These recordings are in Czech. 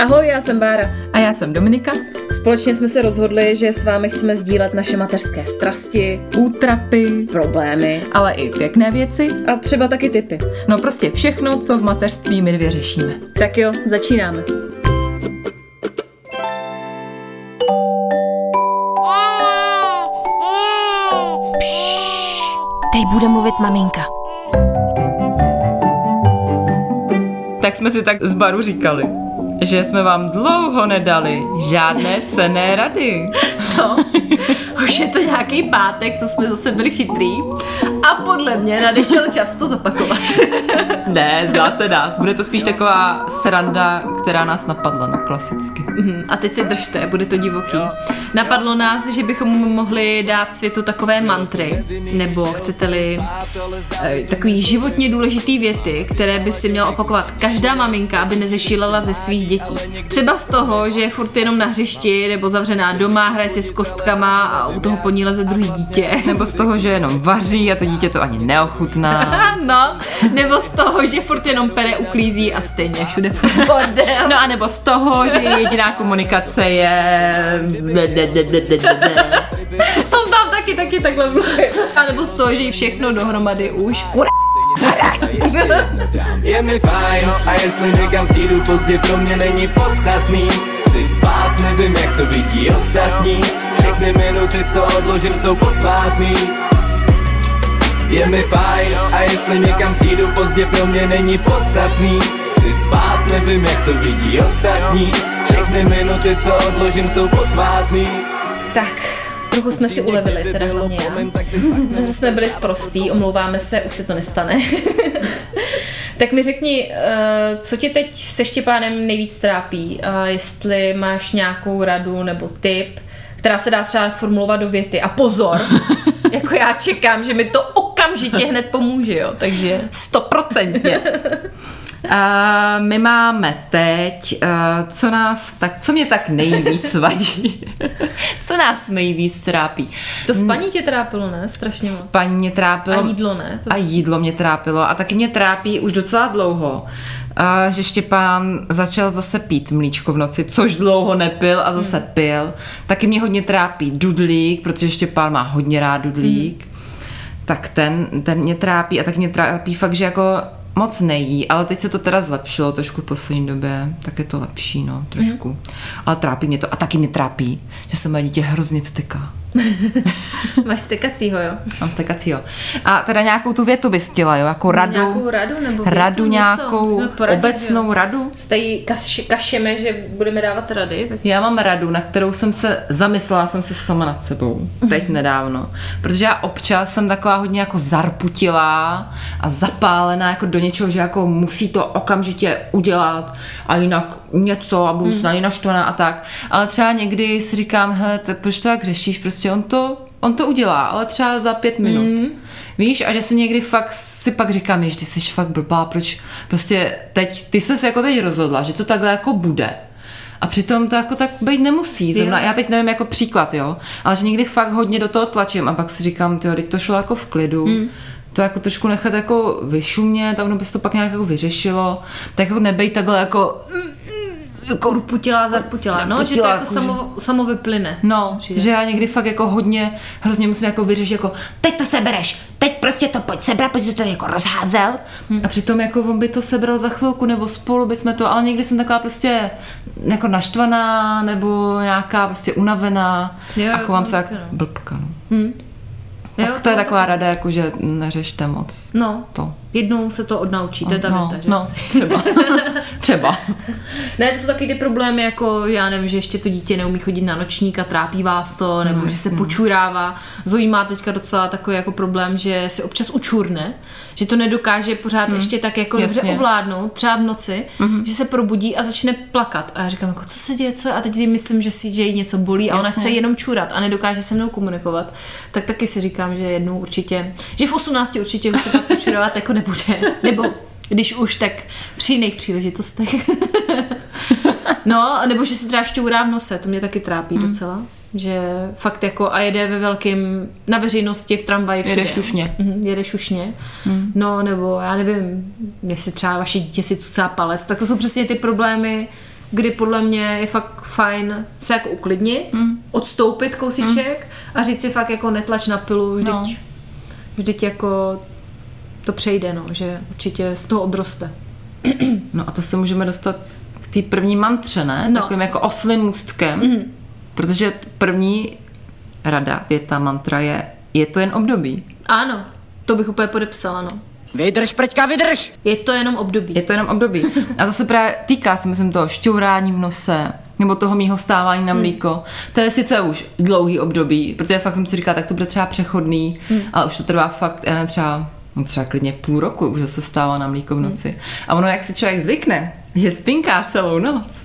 Ahoj, já jsem Bára. A já jsem Dominika. Společně jsme se rozhodli, že s vámi chceme sdílet naše mateřské strasti, útrapy, problémy, ale i pěkné věci. A třeba taky typy. No prostě všechno, co v mateřství my dvě řešíme. Tak jo, začínáme. Teď bude mluvit maminka. Tak jsme si tak z baru říkali, že jsme vám dlouho nedali žádné cené rady. No, už je to nějaký pátek, co jsme zase byli chytrý a podle mě nadešel čas to zopakovat. Ne, znáte nás. Bude to spíš taková sranda, která nás napadla, no klasicky. Mhm, a teď si držte, bude to divoký. Napadlo nás, že bychom mohli dát světu takové mantry, nebo chcete-li eh, takový životně důležitý věty, které by si měla opakovat každá maminka, aby nezešílela ze svých dětí. Třeba z toho, že je furt jenom na hřišti, nebo zavřená doma, hraje si s kostkama a u toho po ní leze druhý dítě. Nebo z toho, že jenom vaří a to dítě to ani neochutná. no, nebo z toho, že furt jenom pere uklízí a stejně všude furt bordel. No a nebo z toho, že jediná komunikace je... to znám taky, taky takhle mluvím. A nebo z toho, že všechno dohromady už kur... Je mi fajn a jestli někam přijdu pozdě, pro mě není podstatný Chci spát, nevím jak to vidí ostatní Všechny minuty, co odložím, jsou posvátný Je mi fajn a jestli někam přijdu pozdě, pro mě není podstatný Chci spát, nevím jak to vidí ostatní Všechny minuty, co odložím, jsou posvátný Tak, Trochu jsme si ulevili, teda hlavně já. Zase jsme byli zprostý, omlouváme se, už se to nestane. tak mi řekni, eh, co tě teď se Štěpánem nejvíc trápí? A jestli máš nějakou radu nebo tip, která se dá třeba formulovat do věty. A pozor, jako já čekám, že mi to okamžitě hned pomůže, jo, takže... Stoprocentně. Uh, my máme teď, uh, co nás tak, co mě tak nejvíc vadí, co nás nejvíc trápí. To spaní tě trápilo, ne? Strašně moc. Spaní mě trápilo. A jídlo, ne? To... A jídlo mě trápilo. A taky mě trápí už docela dlouho, uh, že Štěpán začal zase pít mlíčko v noci, což dlouho nepil a zase hmm. pil. Taky mě hodně trápí dudlík, protože Štěpán má hodně rád dudlík. Hmm. Tak ten, ten mě trápí a tak mě trápí fakt, že jako moc nejí, ale teď se to teda zlepšilo trošku v poslední době, tak je to lepší, no, trošku. Mm. Ale trápí mě to a taky mě trápí, že se moje dítě hrozně vstyká. Máš stekacího, jo? Mám stekacího. A teda nějakou tu větu bys chtěla, jo? Jako radu? Nějakou radu nebo větu, Radu nějakou poradit, obecnou jo. radu? Tady kaš, kašeme, že budeme dávat rady. Tak... Já mám radu, na kterou jsem se zamyslela, jsem se sama nad sebou. Teď nedávno. Protože já občas jsem taková hodně jako zarputilá a zapálená jako do něčeho, že jako musí to okamžitě udělat a jinak něco a budu mm. na naštvaná a tak. Ale třeba někdy si říkám, hele, proč to tak řešíš? Prostě on to, on to udělá, ale třeba za pět minut. Mm. Víš, a že si někdy fakt si pak říkám, že ty jsi fakt blbá, proč prostě teď, ty jsi se jako teď rozhodla, že to takhle jako bude. A přitom to jako tak být nemusí. Zrovna, já teď nevím jako příklad, jo, ale že někdy fakt hodně do toho tlačím a pak si říkám, ty teď to šlo jako v klidu. Mm to jako trošku nechat jako vyšumět a ono by to pak nějak jako vyřešilo, tak jako nebej takhle jako jako urputilá, zarputilá, no, že to jako, jako samo, že... samo vyplyne. No, přijde. že já někdy fakt jako hodně, hrozně musím jako vyřešit, jako teď to sebereš, teď prostě to pojď sebrat, pojď to jako rozházel. Hmm. A přitom jako on by to sebral za chvilku, nebo spolu bychom to, ale někdy jsem taková prostě jako naštvaná, nebo nějaká prostě unavená jo, a chovám se jako no. blbka. No. Hmm. Tak jo, to, to je taková rada, jako že neřešte moc. No, to. Jednou se to odnaučí, to je ta no, věta, že? No, třeba. třeba. Ne, to jsou taky ty problémy, jako já nevím, že ještě to dítě neumí chodit na nočník a trápí vás to, nebo no, že se počurává. Zoe má teďka docela takový jako problém, že si občas učurne, že to nedokáže pořád hmm. ještě tak jako Jasně. dobře ovládnout, třeba v noci, hmm. že se probudí a začne plakat. A já říkám, jako, co se děje, co? A teď myslím, že si že jí něco bolí a Jasně. ona chce jenom čurat a nedokáže se mnou komunikovat. Tak taky si říkám, že jednou určitě, že v 18 určitě už se tak počurovat jako nebude. Nebo když už, tak při jiných příležitostech. no, nebo že se třeba šťourá v nose, to mě taky trápí hmm. docela že fakt jako a jede ve velkým, na veřejnosti, v tramvaji všude. Jede šušně. Mhm, jede šušně. Hmm. No nebo já nevím, jestli třeba vaše dítě si cucá palec, tak to jsou přesně ty problémy, kdy podle mě je fakt fajn se jako uklidnit, Mm. odstoupit kousíček a říct si fakt jako netlač na pilu, vždyť, No. vždyť jako to přejde, no, že určitě z toho odroste. No a to se můžeme dostat k té první mantře, ne? No. Takovým jako oslým můstkem. Mm. Protože první rada, věta, mantra je, je to jen období. Ano, to bych úplně podepsala, no. Vydrž, prťka, vydrž! Je to jenom období. Je to jenom období. A to se právě týká, si myslím, toho šťourání v nose, nebo toho mýho stávání na mlíko. To je sice už dlouhý období, protože fakt jsem si říkala, tak to bude třeba přechodný, ale už to trvá fakt, já nevím, třeba, no třeba klidně půl roku už zase stává na mlíko v noci. A ono, jak si člověk zvykne, že spinká celou noc,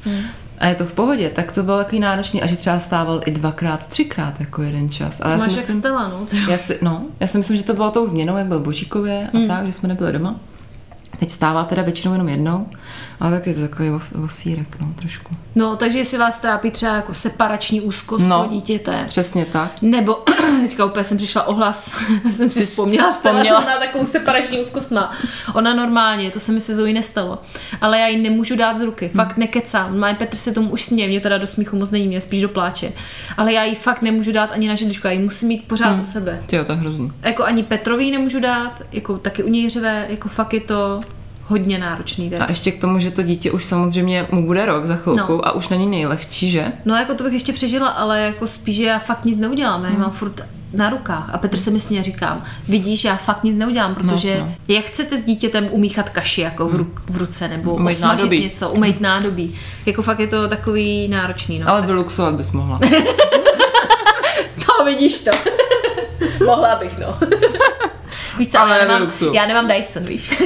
a je to v pohodě, tak to bylo takový náročný a že třeba stával i dvakrát, třikrát jako jeden čas. Ale já Máš si jak myslím, Stella, no. já si, no, já si myslím, že to bylo tou změnou, jak byl Božíkově a tak, že jsme nebyli doma. Teď vstává teda většinou jenom jednou, ale tak je to takový os, osírek, no, trošku. No, takže jestli vás trápí třeba jako separační úzkost No. no. dítěte, Přesně tak. nebo, teďka úplně jsem přišla ohlas, jsem si Jsi vzpomněla, vzpomněla. vzpomněla. Ona takovou separační úzkost má. Ona normálně, to se mi se Zoe nestalo, ale já ji nemůžu dát z ruky, fakt nekecám. Má Petr se tomu už směje, mě teda do smíchu moc není, mě spíš do pláče. Ale já ji fakt nemůžu dát ani na židličku, já ji musím mít pořád u sebe. Ty to je hrozný. Jako ani Petrovi nemůžu dát, jako taky u něj řve, jako fakt je to hodně náročný. A Tak. ještě k tomu, že to dítě už samozřejmě mu bude rok za chvilku No. a už není nejlehčí, že? No jako to bych ještě přežila, ale jako spíš, že já fakt nic neudělám, já Hmm. mám furt na rukách. A Petr se mi směje říkám, vidíš, já fakt nic neudělám, protože No, no, jak chcete s dítětem umíchat kaši jako v, ruk, v ruce, nebo Umýt osmažit nádobí. něco, umýt nádobí. Jako fakt je to takový náročný. No. Ale vyluxovat bys mohla. To vidíš to. Mohla bych, no. víš co, Ale ale já nemám, já nemám Dyson, víš.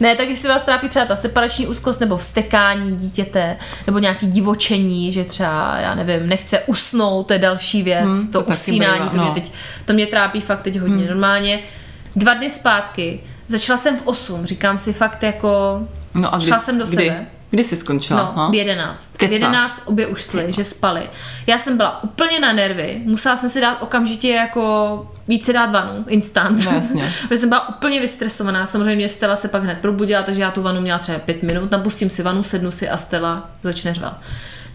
Ne, tak jestli vás trápí třeba ta separační úzkost nebo vstekání dítěte, nebo nějaký divočení, že třeba, já nevím, nechce usnout, to je další věc, Hmm, to to, usínání, bývá, to, mě no. teď, to mě trápí fakt teď hodně. Hmm. Normálně dva dny zpátky, začala jsem v 8, říkám si fakt jako, No a kdy, šla jsem do kdy, sebe. Kdy jsi skončila? No, ha? v 11. V. 11 obě ušly, že spali. Já jsem byla úplně na nervy, musela jsem si dát okamžitě jako víc si dát vanu, instant. No, jasně. Protože jsem byla úplně vystresovaná. Samozřejmě Stella se pak hned probudila, takže já tu vanu měla třeba pět minut, napustím si vanu, sednu si a Stella začne řvat.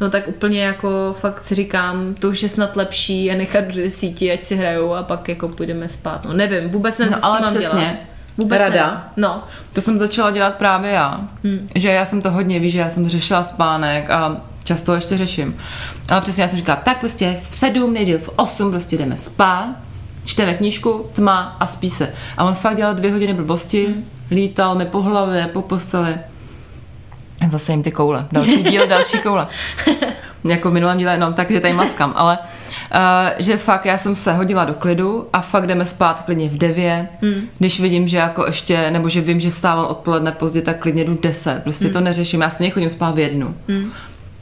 No tak úplně jako fakt si říkám, to už je snad lepší a nechat do desíti, ať si hrajou a pak jako půjdeme spát. No nevím, vůbec nevím, No, co s tím ale mám přesně. dělat. Vůbec Rada. nevím. No, To jsem začala dělat právě já. Hmm. Že já jsem to hodně, víš, že já jsem řešila spánek a často ještě řeším. Ale přesně já jsem říkala, tak prostě v sedm, nejdřív v osm prostě jdeme spát, čteme knížku, tma a spí se. A on fakt dělal dvě hodiny blbosti, hmm. lítal mi po hlavě, po posteli. Zase jim ty koule. Další díl, další koule. jako v minulém díle, no, takže tady maskám, ale že fakt já jsem se hodila do klidu a fakt jdeme spát klidně v 9, mm. když vidím, že jako ještě, nebo že vím, že vstával odpoledne pozdě, tak klidně jdu 10, prostě mm. to neřeším, já stejně chodím spát v jednu. Mm.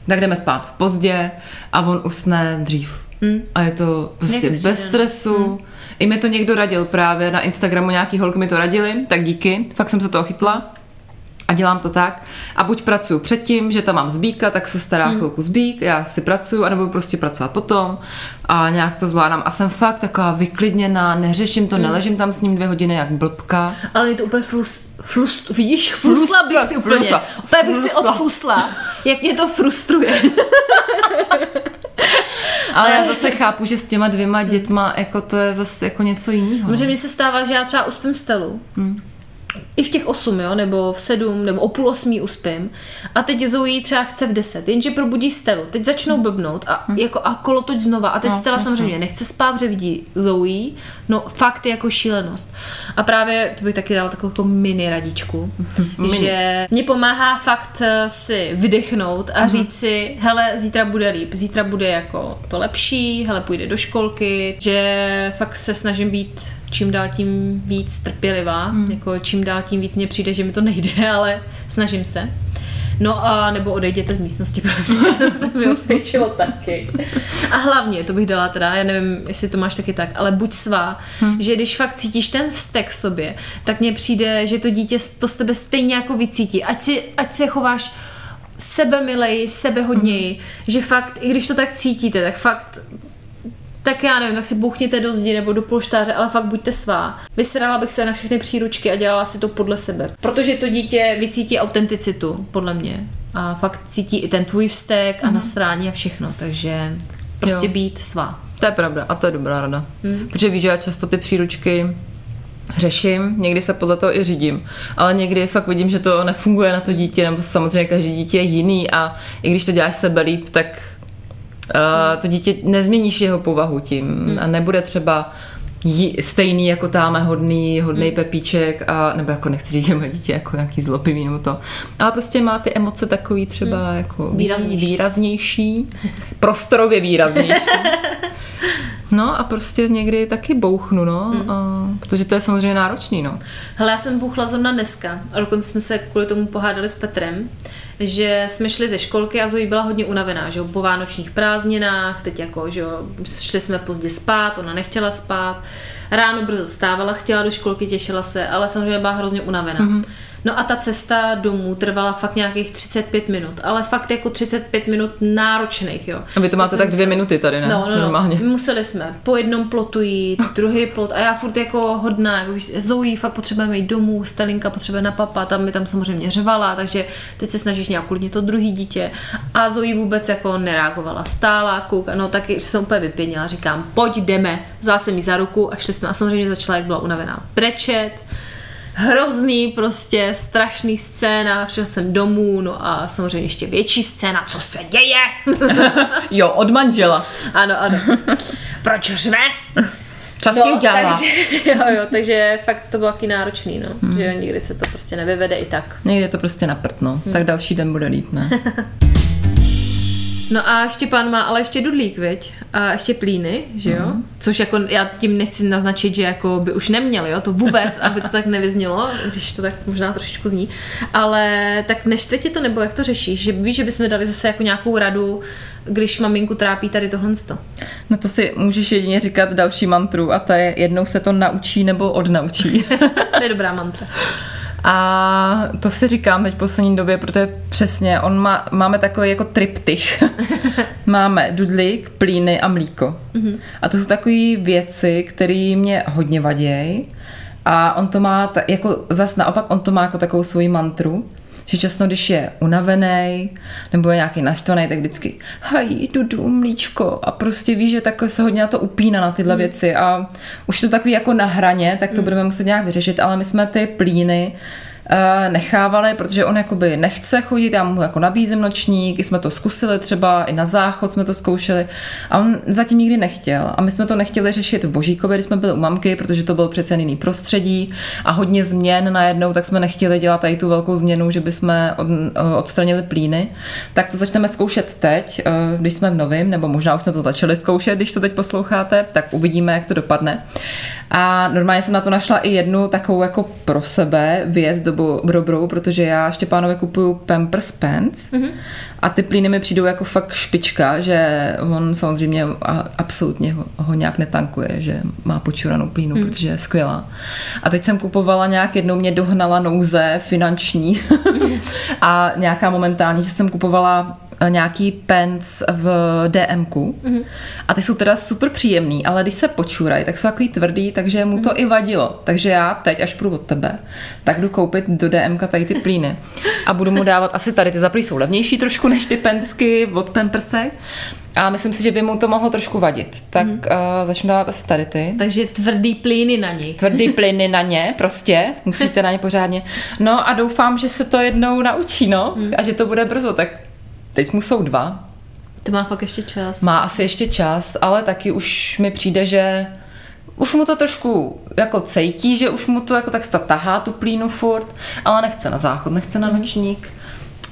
Tak jdeme spát v pozdě a on usne dřív. Mm. A je to prostě Jak bez přijde. stresu. Mm. I mi to někdo radil právě na Instagramu, nějaký holky mi to radili, tak díky, fakt jsem se toho chytla. A dělám to tak. A buď pracuji předtím, že tam mám zbíka, tak se stará hmm. chvilku zbík, já si pracuji, anebo prostě pracovat potom a nějak to zvládám. A jsem fakt taková vyklidněná, neřeším to, hmm. neležím tam s ním dvě hodiny jak blbka. Ale je to úplně flus, flust, vidíš, flusla bych si úplně, Flusla. úplně bych si Flusla. odflusla, jak mě to frustruje. Ale já zase chápu, že s těma dvěma dětma jako to je zase jako něco jiného. Protože mně se stává, že já třeba uspím stelu. Hmm. I v těch 8, jo, nebo v 7, nebo o půl osmí uspím. A teď Zoe třeba chce v 10, jenže probudí Stelu. Teď začnou blbnout a, jako, a kolotoč znova. A teď No, Stella jasně. samozřejmě nechce spát, protože vidí Zoe. No fakt je jako šílenost. A právě, to bych taky dala takovou jako mini radičku, Mini. že mě pomáhá fakt eh, si vydechnout a říct si, hele, zítra bude líp, zítra bude jako to lepší, hele, půjde do školky, že fakt se snažím být čím dál tím víc trpělivá, hmm. jako čím dál tím víc mně přijde, že mi to nejde, ale snažím se. No a nebo odejděte z místnosti, prosím. to se mi osvědčilo taky. A hlavně, to bych dala teda, já nevím, jestli to máš taky tak, ale buď svá, hmm. že když fakt cítíš ten vztek v sobě, tak mně přijde, že to dítě to z tebe stejně jako vycítí. Ať, si, ať se chováš sebe milej, sebe hodněji, že fakt, i když to tak cítíte, tak fakt tak já nevím, tak si bouchněte do zdi nebo do polštáře, ale fakt buďte svá. Vysrala bych se na všechny příručky a dělala si to podle sebe. Protože to dítě vycítí autenticitu, podle mě. A fakt cítí i ten tvůj vztek a nasrání a všechno. Takže prostě Jo. být svá. To je pravda a to je dobrá rada. Hmm. Protože víš, že já často ty příručky řeším, někdy se podle toho i řídím, ale někdy fakt vidím, že to nefunguje na to dítě, nebo samozřejmě každý dítě je jiný a i když to děláš sebe líp, tak uh, to dítě nezměníš jeho povahu tím hmm. a nebude třeba jí, stejný jako táme hodný, hodný hmm. pepíček a nebo jako nechci říct, že moje dítě jako nějaký zlobivý nebo to, ale prostě má ty emoce takový třeba hmm. jako Výraznější. výraznější prostorově výraznější No a prostě někdy taky bouchnu, no, hmm. a, protože to je samozřejmě náročný, no. Hele, já jsem bouchla zrovna dneska a dokonce jsme se kvůli tomu pohádali s Petrem, že jsme šli ze školky a Zoe byla hodně unavená, že jo, po vánočních prázdninách, teď jako, že jo, šli jsme pozdě spát, ona nechtěla spát, ráno brzo stávala, chtěla do školky, těšila se, ale samozřejmě byla hrozně unavená. Mm-hmm. No a ta cesta domů trvala fakt nějakých 35 minut, ale fakt jako 35 minut náročných, jo. A vy to máte tak dvě minuty tady, ne? No, no, Normálně. no. Museli jsme po jednom plotu jít, druhý plot a já furt jako hodná, jako Zoe fakt potřebujeme jít domů, Stelinka potřebuje na papa, tam mi tam samozřejmě řvala, takže teď se snažíš nějak uklidnit to druhý dítě a Zoe vůbec jako nereagovala, stála, kouka, no taky jsem úplně vypěnila, říkám, pojď jdeme, vzala jsem jí za ruku a šli jsme a samozřejmě začala, jak byla unavená, brečet, hrozný prostě, strašný scéna, přišla jsem domů, no a samozřejmě ještě větší scéna, co se děje? Jo, od manžela. Ano, ano. Proč řve? Co si udělala? No, takže, jo, jo, takže fakt to bylo taky náročný, no. Hmm. Že nikdy se to prostě nevyvede i tak. Někdy je to prostě na prd, no. Tak další den bude líp, ne? No a Štěpán má ale ještě dudlík, viď? A ještě plíny, že jo? Mm. Což jako já tím nechci naznačit, že jako by už neměl, jo? To vůbec, aby to tak nevyznělo, když to tak možná trošičku zní. Ale tak neštve tě to, nebo jak to řešíš? Že víš, že bychom dali zase jako nějakou radu, když maminku trápí tady tohle. No to si můžeš jedině říkat další mantru a to je jednou se to naučí nebo odnaučí. To je dobrá mantra. A to si říkám teď v poslední době, protože přesně, on má, máme takový jako triptych. máme dudlík, plíny a mlíko. Mm-hmm. A to jsou takové věci, které mě hodně vadějí. A on to má, ta, jako zas naopak, on to má jako takovou svoji mantru, že často, když je unavený nebo je nějaký naštvaný, tak vždycky hej, dudu, mlíčko a prostě ví, že takhle se hodně na to upíná na tyhle mm. věci a už to takový jako na hraně, tak to mm. budeme muset nějak vyřešit, ale my jsme ty plíny nechávali, protože on jakoby nechce chodit, já mu jako nabízím nočník, jsme to zkusili třeba, i na záchod jsme to zkoušeli a on zatím nikdy nechtěl a my jsme to nechtěli řešit v Božíkově, když jsme byli u mamky, protože to byl přece jiný prostředí a hodně změn najednou, tak jsme nechtěli dělat tady tu velkou změnu, že bychom od, eh, odstranili plíny, tak to začneme zkoušet teď, eh, když jsme v novém, nebo možná už jsme to začali zkoušet, když to teď posloucháte, tak uvidíme, jak to dopadne. A normálně jsem na to našla i jednu takovou jako pro sebe věc dobu, dobrou, protože já Štěpánovi kupuju Pampers Pants mm-hmm. a ty plíny mi přijdou jako fakt špička, že on samozřejmě a- absolutně ho, ho nějak netankuje, že má počuranou plínu, mm. protože je skvělá. A teď jsem kupovala nějak, jednou mě dohnala nouze finanční a nějaká momentální, že jsem kupovala nějaký pants v DMku mm-hmm. a ty jsou teda super příjemný, ale když se počurají, tak jsou takový tvrdý, takže mu to mm-hmm. i vadilo. Takže já teď, až půjdu od tebe, tak jdu koupit do DMka tady ty plíny a budu mu dávat asi tady, ty zaprý jsou levnější trošku než ty pensky od Pampersek a myslím si, že by mu to mohlo trošku vadit. Tak mm-hmm. uh, začnu dávat asi tady ty Takže tvrdý plíny na nich. tvrdý plyny na ně, prostě, musíte na ně pořádně. No a doufám, že se to jednou naučí, no, a že to bude brzo, tak teď mu jsou dva. To má fakt ještě čas. Má asi ještě čas, ale taky už mi přijde, že už mu to trošku jako cejtí, že už mu to jako tak tahá tu plínu furt, ale nechce na záchod, nechce na nočník.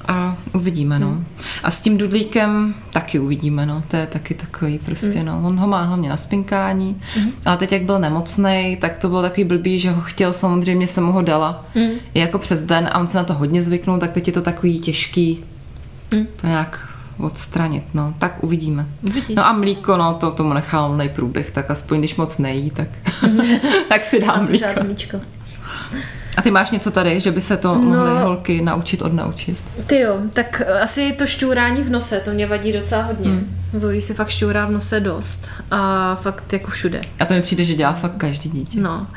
A uvidíme, no. A s tím dudlíkem taky uvidíme, no. To je taky takový prostě, no. On ho má hlavně na spinkání. A teď, jak byl nemocný, tak to bylo takový blbý, že ho chtěl, samozřejmě jsem mu ho dala. I jako přes den a on se na to hodně zvyknul, tak teď je to takový těžký to nějak odstranit, no. Tak uvidíme. Uvidíš. No a mlíko, no, to tomu nechal nejprůběh, tak aspoň když moc nejí, tak, tak si dám mlíko. Mlíčko. A ty máš něco tady, že by se to No. mohly holky naučit odnaučit? Ty jo, tak asi to šťůrání v nose, to mě vadí docela hodně. Hmm. Zoe si fakt šťůrá v nose dost a fakt jako všude. A to mi přijde, že dělá fakt každý dítě. No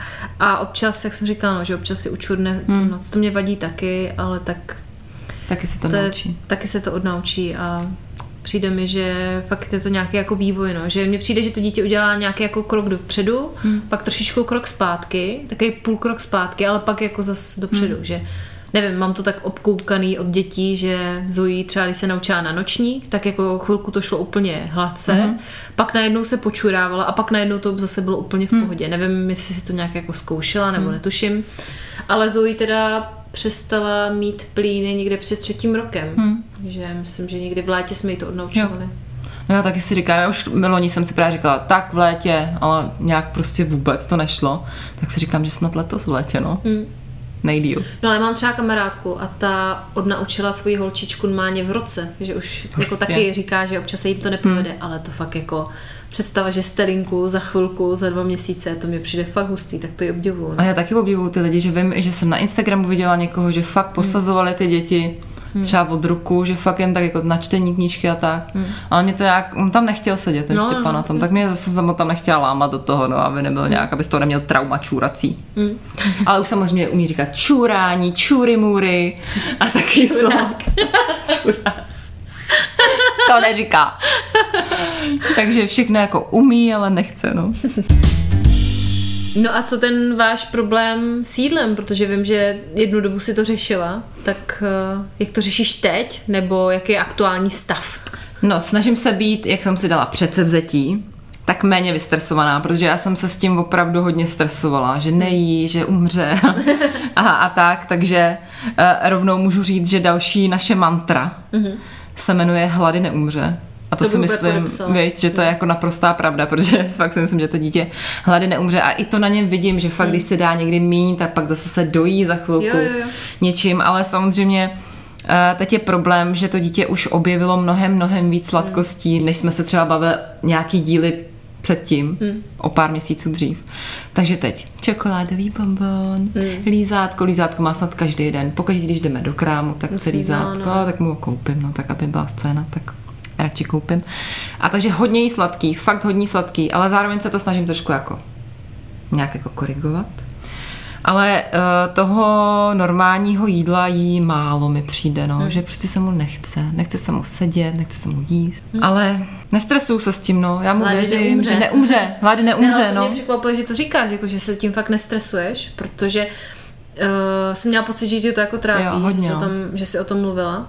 a občas, jak jsem říkala, no, že občas si učurne hmm. noc, to mě vadí taky, ale tak Taky si to, to naučí. taky se to odnaučí a přijde mi, že fakt je to nějaký jako vývoj, no. že mně přijde, že to dítě udělá nějaký jako krok dopředu, hmm. pak trošičku krok zpátky, takový půl krok zpátky, ale pak jako zas dopředu, hmm. že nevím, mám to tak obkoukaný od dětí, že Zoe třeba, když se naučila na nočník, tak jako chvilku to šlo úplně hladce, hmm. pak najednou se počurávala a pak najednou to zase bylo úplně v pohodě. Nevím, jestli si to nějak jako zkoušela, nebo netuším, ale Zoe teda přestala mít plíny někde před třetím rokem. Hmm. Že myslím, že někdy v létě jsme jí to odnaučovali. No já taky si říkám, já už loni jsem si právě říkala, tak v létě, ale nějak prostě vůbec to nešlo. Tak si říkám, že snad letos v létě, no. Hmm. Nejdíl. No ale mám třeba kamarádku a ta odnaučila svoji holčičku normálně v roce, že už jako Hustě. taky říká, že občas se jí to nepovede, hmm. ale to fakt jako představa, že stelinku za chvilku, za dva měsíce, to mi přijde fakt hustý, tak to ji obdivuju. A No. já taky obdivuju ty lidi, že vím, že jsem na Instagramu viděla někoho, že fakt posazovali ty děti třeba od ruku, že fakt jen tak jako na čtení knížky a tak. Ale mě to jak, on tam nechtěl sedět, ten No, Štěpán no, na tom, tak mě zase jsem tam nechtěla lámat do toho, no, aby nebyl nějak, aby z toho neměl trauma čůrací. Ale už samozřejmě umí říkat čůrání, čůry můry a taky Čurák. Čurák. To neříká. Takže všechno jako umí, ale nechce, no. No a co ten váš problém s jídlem, protože vím, že jednu dobu si to řešila, tak eh, jak to řešíš teď, nebo jaký je aktuální stav? No, snažím se být, jak jsem si dala předsevzetí, tak méně vystresovaná, protože já jsem se s tím opravdu hodně stresovala, že nejí, že umře a, a tak, takže uh, rovnou můžu říct, že další naše mantra mm-hmm. se jmenuje Hlady neumře. A to, To si myslím, viď, že to je jako naprostá pravda, protože fakt si myslím, že to dítě hlady neumře a i to na něm vidím, že fakt, když se dá někdy míň, tak pak zase se dojí za chvilku Jo, jo, jo. něčím, ale samozřejmě eh, teď je problém, že to dítě už objevilo mnohem, mnohem víc sladkostí, než jsme se třeba bavili nějaký díly předtím, Hmm. o pár měsíců dřív. Takže teď čokoládový bonbon, Hmm. lízátko, lízátko má snad každý den. Pokaždé, když jdeme do krámu, tak Musí, chce lízátko, no, no. tak mu ho koupím, no tak aby byla scéna, tak radši koupím. A takže hodně jí sladký, fakt hodně sladký, ale zároveň se to snažím trošku jako nějak jako korigovat. Ale uh, toho normálního jídla jí málo mi přijde, no, hmm. že prostě se mu nechce. Nechce se mu sedět, nechce se mu jíst. Hmm. Ale nestresuju se s tím, no. Já mu Hlady věřím, neumře. že neumře. Hlady Ne, neumře, to no. mě překvapuje, že to říkáš, jako, že se tím fakt nestresuješ, protože uh, jsem měla pocit, že tě to jako trápí, Jo, hodně, že, jsi o no. tom, že jsi o tom mluvila.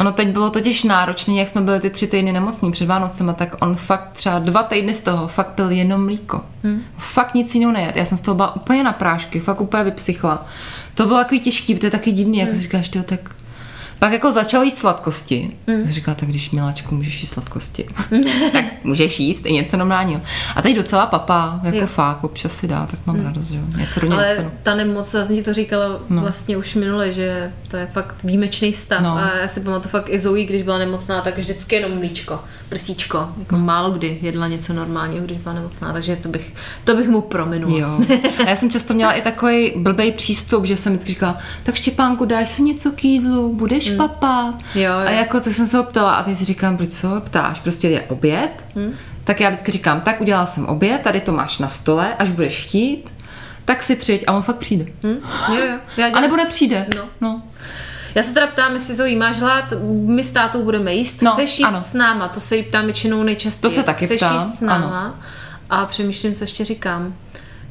Ono teď bylo totiž náročné, jak jsme byli ty tři týdny nemocní před Vánocema, tak on fakt třeba dva týdny z toho fakt pil jenom mlíko. Hmm. Fakt nic jiného nejet. Já jsem z toho byla úplně na prášky, fakt úplně vypsychla. To bylo takový těžký, to je taky divný, jak si říkáš, tyjo, tak pak jako začal jíst sladkosti. Mm. Říká, tak když miláčku můžeš jíst sladkosti, tak můžeš jíst i něco normálního. A teď docela papá, jako Jo. fakt, občas si dá, tak mám mm. radost, že jo. Něco do něj Ale dostanu. ta nemoc, já jsem ti to říkala no. vlastně už minule, že to je fakt výjimečný stav. No. No. A já si pamatuju fakt i Zoe, když byla nemocná, tak vždycky jenom mlíčko, prsíčko. Jako málo kdy jedla něco normálního, když byla nemocná, takže to bych, to bych mu prominula. Jo. A já jsem často měla i takový blbej přístup, že jsem vždycky říkala, tak Štěpánku, dáš si něco k jídlu, budeš mm. papat. Jo, jo. A jako tak jsem se ho ptala a teď si říkám, proč co ptáš, prostě je oběd. Mm. Tak já vždycky říkám, tak udělala jsem oběd, tady to máš na stole, až budeš chtít, tak si přijď a on fakt přijde. Hm? Jo, jo. Já, A nebo nepřijde. No. no. já se teda ptám, jestli Zoe máš hlad, my s tátou budeme jíst, No, chceš jíst ano. s náma, to se jí ptám většinou nejčastěji. To se taky Chceš ptám, jíst s náma a přemýšlím, co ještě říkám.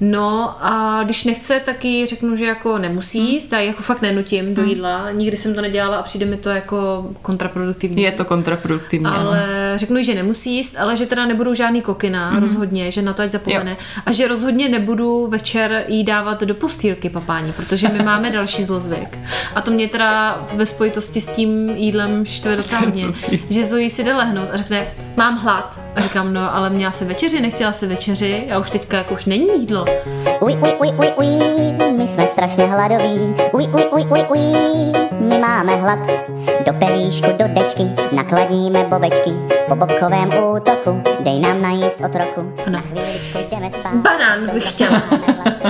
No a když nechce, tak jí řeknu, že jako nemusí Hmm. jíst, ji jako fakt nenutím do jídla, nikdy jsem to nedělala a přijde mi to jako kontraproduktivní. Je to kontraproduktivní. ano. Ale řeknu že nemusí jíst, ale že teda nebudou žádný kokina, mm-hmm. rozhodně, že na to ať zapomene. Jo. A že rozhodně nebudu večer jí dávat do postýlky papání, protože my máme další zlozvyk. A to mě teda ve spojitosti s tím jídlem štve docela hodně, že Zoe si jde lehnout a řekne, mám hlad. A říkám, no ale měla se večeři, nechtěla se večeři, a už teďka jako už není jídlo. Uj, uj, uj, uj, uj, my jsme strašně hladoví. Uj, uj, uj, uj, uj, my máme hlad. Do pelíšku, do dečky, nakladíme bobečky. Po bobkovém útoku, dej nám najíst otroku. No. Na chvíličku jdeme spát. Banán bych chtěla.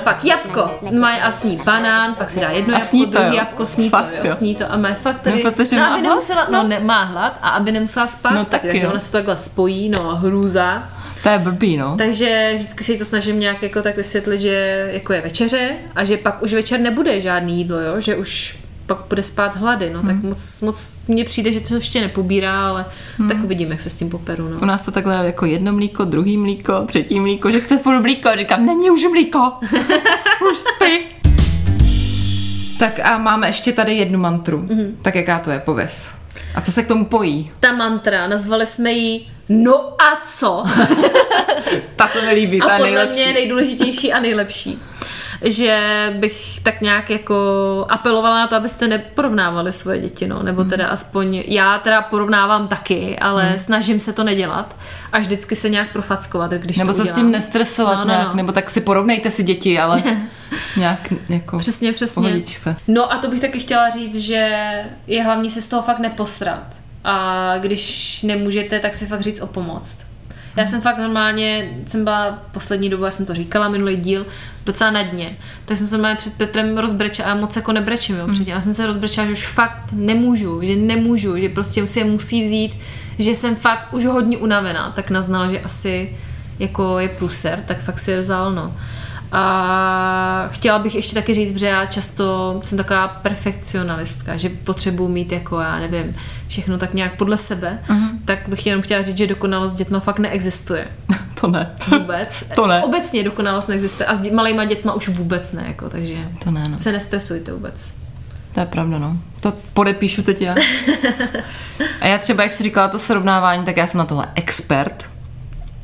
Pak jabko. Má a sní banán, pak si dá jedno A jabko, sní to, druhý jo. jabko, sní to, Fakt, jo, jo. sní to a má fakt tady, No, protože no, má aby hlad. nemusela, no, ne, má hlad a aby nemusela spát, No, no, tak, taky, takže jo. ona se to takhle spojí, no hrůza. To je blbý, no. Takže vždycky si to snažím nějak jako tak vysvětlit, že jako je večeře a že pak už večer nebude žádný jídlo, jo? že už pak bude spát hlady, no, Hmm. tak moc, moc mně přijde, že to ještě nepobírá, ale tak uvidím, jak se s tím poperu, U no. nás to takhle jako jedno mlíko, druhý mlíko, třetí mlíko, že chce furt mlíko. A říkám, není už mlíko. už spí. Tak a máme ještě tady jednu mantru. Mm-hmm. Tak jaká to je, pověz. A co se k tomu pojí? Ta mantra, nazvali jsme ji No a co? Ta se mi líbí, ta A je podle nejlepší. mě je nejdůležitější a nejlepší. Že bych tak nějak jako apelovala na to, abyste neporovnávali svoje děti, no. nebo teda aspoň, já teda porovnávám taky, ale Hmm. snažím se to nedělat a vždycky se nějak profackovat, když Nebo to se s udělám. tím nestresovat No, no, nějak, no. nebo tak si porovnejte si děti, ale nějak jako Přesně, přesně. se. No a to bych taky chtěla říct, že je hlavní si z toho fakt neposrat. A když nemůžete, tak si fakt říct o pomoc. Já jsem fakt normálně, jsem byla poslední dobu, já jsem to říkala, minulý díl, docela na dně. Tak jsem se normálně před Petrem rozbrečela a moc jako nebrečím, jo, předtím. Já jsem se rozbrečela, že už fakt nemůžu, že nemůžu, že prostě si je musí vzít, že jsem fakt už hodně unavená. Tak naznala, že asi jako je průser, tak fakt si je vzal, no. A chtěla bych ještě taky říct, protože já často jsem taková perfekcionalistka, že potřebuji mít jako, já nevím, všechno tak nějak podle sebe, uh-huh. tak bych jenom chtěla říct, že dokonalost dětma fakt neexistuje. To ne. Vůbec. To ne. Obecně dokonalost neexistuje a s malýma dětma už vůbec ne, jako, takže To ne, no. se nestresujte vůbec. To je pravda, no. To podepíšu teď já. A já třeba, jak jsi říkala to srovnávání, tak já jsem na tohle expert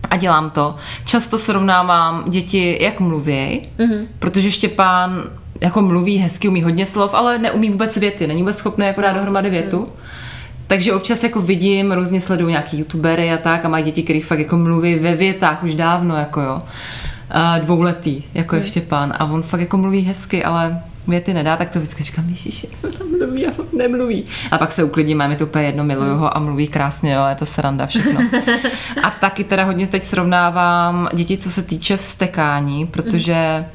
a dělám to. Často srovnávám děti, jak mluví, mm-hmm. protože Štěpán jako mluví hezky, umí hodně slov, ale neumí vůbec věty, není vůbec schopný jako dát dohromady větu. Takže občas jako vidím, různě sleduju nějaký youtubery a tak a mají děti, který fakt jako mluví ve větách už dávno, jako jo. A dvouletý, jako je Štěpán a on fakt jako mluví hezky, ale věty nedá, tak to vždycky říkám, ježiši, mluví a nemluví. A pak se uklidím, a mi to úplně jedno, miluju ho a mluví krásně, jo, je to sranda všechno. A taky teda hodně teď srovnávám děti, co se týče vstekání, protože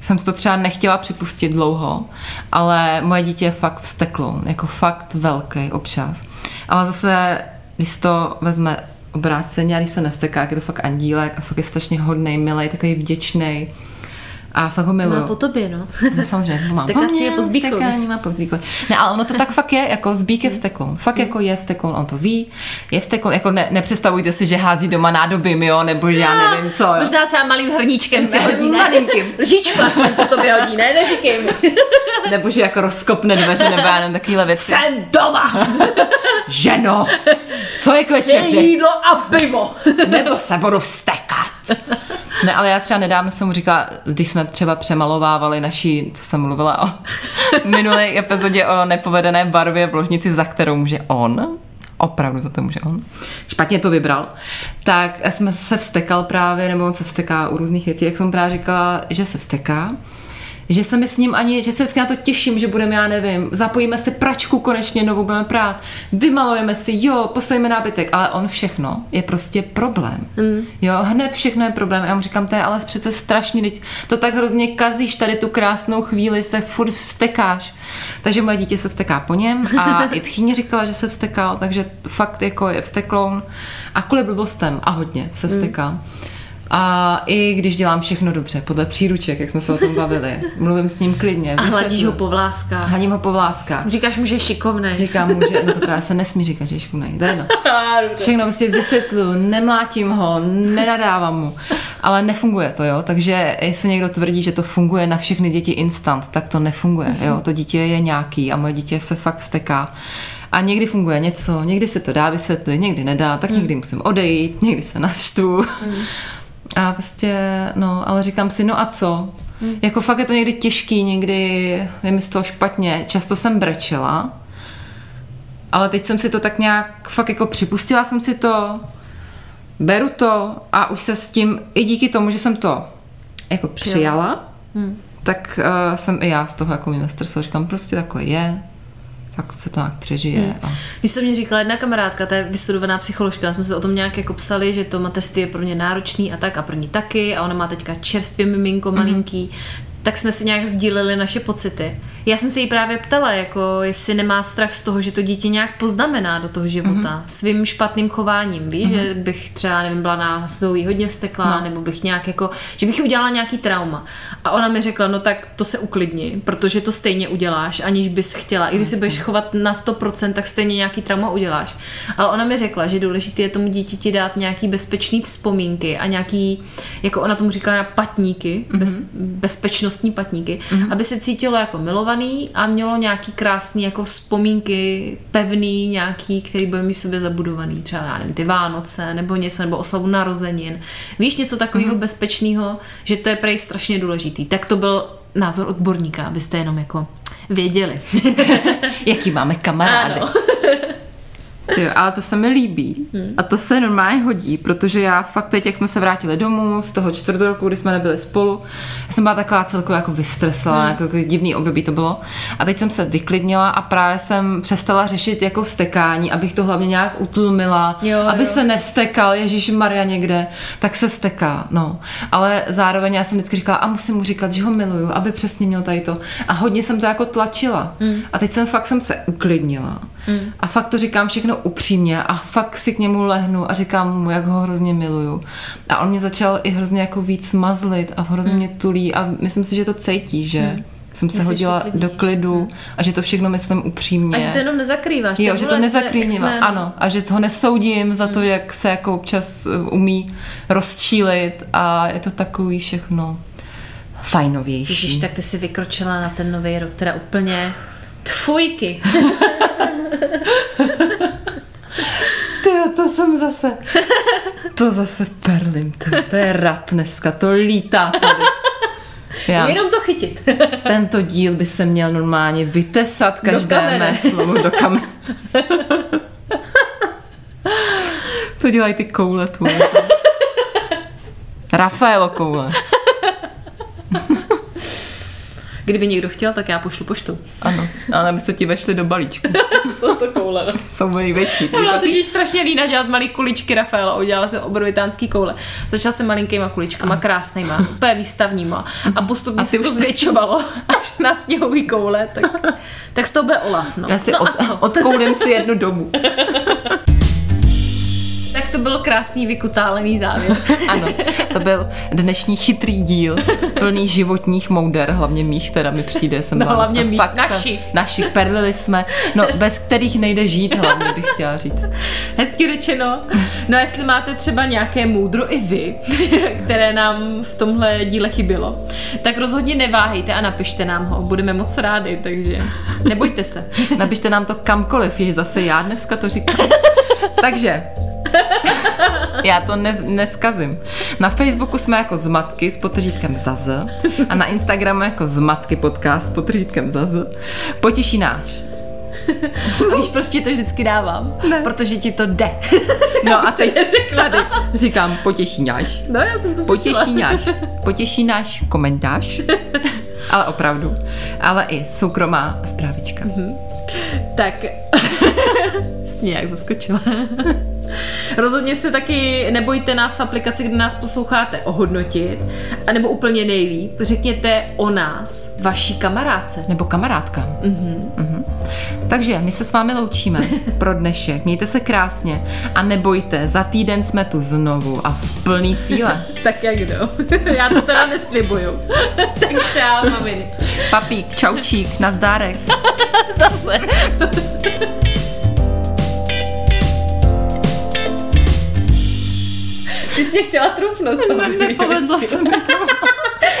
jsem si to třeba nechtěla připustit dlouho, ale moje dítě je fakt vsteklo, jako fakt velký občas. Ale zase, když to vezme obráceně a když se nesteká, je to fakt andílek a fakt je strašně hodný, milý, takový vděčný. A fakt ho miluju. Má po tobě, no. No samozřejmě, to mám. Stekací je po. Stekání má po zbíkovi. Ne, ale ono to tak fakt je, jako zbík je vstekloun. Fakt jako je vstekloun, on to ví. Je vstekloun, jako ne, nepředstavujte si, že hází doma nádobím, jo, nebo já nevím co. Jo. Možná třeba malým hrníčkem si hodí, ne? Malinkým. Lžičku aspoň po tobě hodí, ne? Neříkej mi. Nebo že jako rozkopne dveře, nebo já nevím, takovýhle věci. Jsem doma. Ženo, co je k večeři? jídlo a pivo. Nebo se budu vstekat. Ne, ale já třeba nedávno jsem mu říkala, když jsme třeba přemalovávali naší, co jsem mluvila o minulé epizodě o nepovedené barvě v ložnici, za kterou může on, opravdu za to může on, špatně to vybral, tak jsme se vstekal právě, nebo on se vsteká u různých věcí, jak jsem právě říkala, že se vsteká, že se mi s ním ani, že se vždycky na to těším, že budeme, já nevím, zapojíme si pračku konečně novou, budeme prát, vymalujeme si, jo, postavíme nábytek, ale on všechno je prostě problém. Mm. Jo, hned všechno je problém. Já mu říkám, to je ale přece strašný, teď to tak hrozně kazíš tady tu krásnou chvíli, se furt vstekáš. Takže moje dítě se vsteká po něm a i tchýně říkala, že se vstekal, takže fakt jako je vstekloun a kvůli blbostem a hodně se vstekal. Mm. A i když dělám všechno dobře, podle příruček, jak jsme se o tom bavili, mluvím s ním klidně. A hladíš ho po vláskách. Hladím ho po vláskách. Říkáš mu, že je šikovnej. Říkám mu, že no to právě se nesmí říkat, že je škumnej. To je jedno. Všechno prostě vysvětluju, nemlátím ho, nenadávám mu. Ale nefunguje to, jo. Takže jestli někdo tvrdí, že to funguje na všechny děti instant, tak to nefunguje, jo. To dítě je nějaký a moje dítě se fakt vsteká. A někdy funguje něco, někdy se to dá vysvětlit, někdy nedá, tak někdy musím odejít, někdy se naštvu. A prostě, no, ale říkám si, no a co? Jako fakt je to někdy těžký, někdy je mi z toho špatně. Často jsem brečela, ale teď jsem si to tak nějak fakt jako připustila jsem si to, beru to a už se s tím, i díky tomu, že jsem to jako přijala, tak uh, jsem i já z toho jako stresu. Říkám, prostě takové je, fakt se to nějak přežije. A... Víš, co mě říkala jedna kamarádka, to je vystudovaná psycholožka, jsme se o tom nějak jako psali, že to mateřství je pro mě náročný a tak a pro ní taky a ona má teďka čerstvě miminko malinký, tak jsme si nějak sdíleli naše pocity. Já jsem se jí právě ptala, jako jestli nemá strach z toho, že to dítě nějak poznamená do toho života svým špatným chováním, víš, že bych třeba, nevím, byla na jí hodně vstekla, nebo bych nějak jako, že bych udělala nějaký trauma. A ona mi řekla, no tak to se uklidni, protože to stejně uděláš, aniž bys chtěla. I když si budeš chovat na 100%, tak stejně nějaký trauma uděláš. Ale ona mi řekla, že důležité je tomu dítěti dát nějaký bezpečný vzpomínky a nějaký, jako ona tomu říkala, patníky, bez, bezpečnostní patníky, aby se cítilo jako milovaný a mělo nějaký krásný jako vzpomínky, pevný nějaký, který bude mít sobě zabudovaný, třeba já nevím, ty Vánoce nebo něco, nebo oslavu narozenin. Víš, něco takového bezpečného, že to je prej strašně důležitý. Tak to byl názor odborníka, abyste jenom jako věděli. Jaký máme kamarády. Ano. Ty, ale to se mi líbí. A to se normálně hodí, protože já fakt teď, jak jsme se vrátili domů z toho čtvrtého roku, kdy jsme nebyli spolu, já jsem byla taková celkově jako vystresovaná, jako, jako divný období to bylo. A teď jsem se vyklidnila a právě jsem přestala řešit jako vstekání, abych to hlavně nějak utlumila, Jo, aby jo. se nevstekal, Ježíš Maria někde, tak se vsteká, no. Ale zároveň já jsem vždycky říkala, a musím mu říkat, že ho miluju, aby přesně měl tady to. A hodně jsem to jako tlačila. Mm. A teď jsem fakt jsem se uklidnila. A fakt to říkám všechno upřímně a fakt si k němu lehnu a říkám mu, jak ho hrozně miluju. A on mě začal i hrozně jako víc mazlit a hrozně mě tulí a myslím si, že to cítí, že jsem se jsi hodila uklidníš. do klidu a že to všechno myslím upřímně. A že to jenom nezakrýváš. Jo, že to nezakrývím, jsme- ano. A že ho nesoudím za to, jak se jako občas uh, umí rozčílit a je to takový všechno fajnovější. Ježíš, tak ty si vykročila na ten nový rok, teda úplně tvůjky. Ty, to jsem zase. To zase perlim, ty. To je rad dneska, to lítá tady. Já, Jenom to chytit. Tento díl by se měl normálně vytesat každé mé slovo do kamery. to dělají ty koule tvoje. Rafaelo koule. Kdyby někdo chtěl, tak já pošlu poštou. Ano, ale aby se ti vešly do balíčku. Jsou to koule. Jsou největší. Byla totiž strašně lína dělat malý kuličky Rafaela, udělala jsem obrovitánský koule. Začala jsem malinkýma kuličkama, krásnýma, úplně výstavníma a postupně A se to už- zvětšovalo až na sněhový koule, tak, tak z toho bude Olaf. No. Já si no od, odkoulím si jednu domu. Byl krásný vykutálený závěr. Ano, to byl dnešní chytrý díl, plný životních mouder, hlavně mých, teda mi přijde, jsem No, hlavně mých, fakt se- našich. Našich, perlili jsme, no bez kterých nejde žít, hlavně bych chtěla říct. Hezky řečeno. No jestli máte třeba nějaké moudro i vy, které nám v tomhle díle chybělo, tak rozhodně neváhejte a napište nám ho. Budeme moc rádi, takže nebojte se. Napište nám to kamkoliv, je zase já dneska to říkám. Takže, já to ne, neskazím. Na Facebooku jsme jako zmatky s potržítkem zaz a na Instagramu jako zmatky podcast s potržítkem zaz. Potěší náš. Když prostě to vždycky dávám, ne. protože ti to jde. No a teď tady říkám potěší náš. No, já jsem to Potěší náš. Potěší náš komentář. Ale opravdu. Ale i soukromá zprávička. Tak. Jsi nějak zaskočila. Rozhodně se taky nebojte nás v aplikaci, kde nás posloucháte, ohodnotit. A nebo úplně nejlíp, řekněte o nás, vaší kamarádce. Nebo kamarádka. Mhm. Takže my se s vámi loučíme pro dnešek. Mějte se krásně a nebojte, za týden jsme tu znovu a v plný síle. Tak jak kdo? Já to teda neslibuju. tak čau, maminy. Papík, čaučík, nazdárek. Zase. Ty jsi mě chtěla trufnout toho. Nepovedlo se mi to.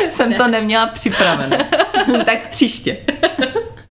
Jsem to neměla připravené. tak příště.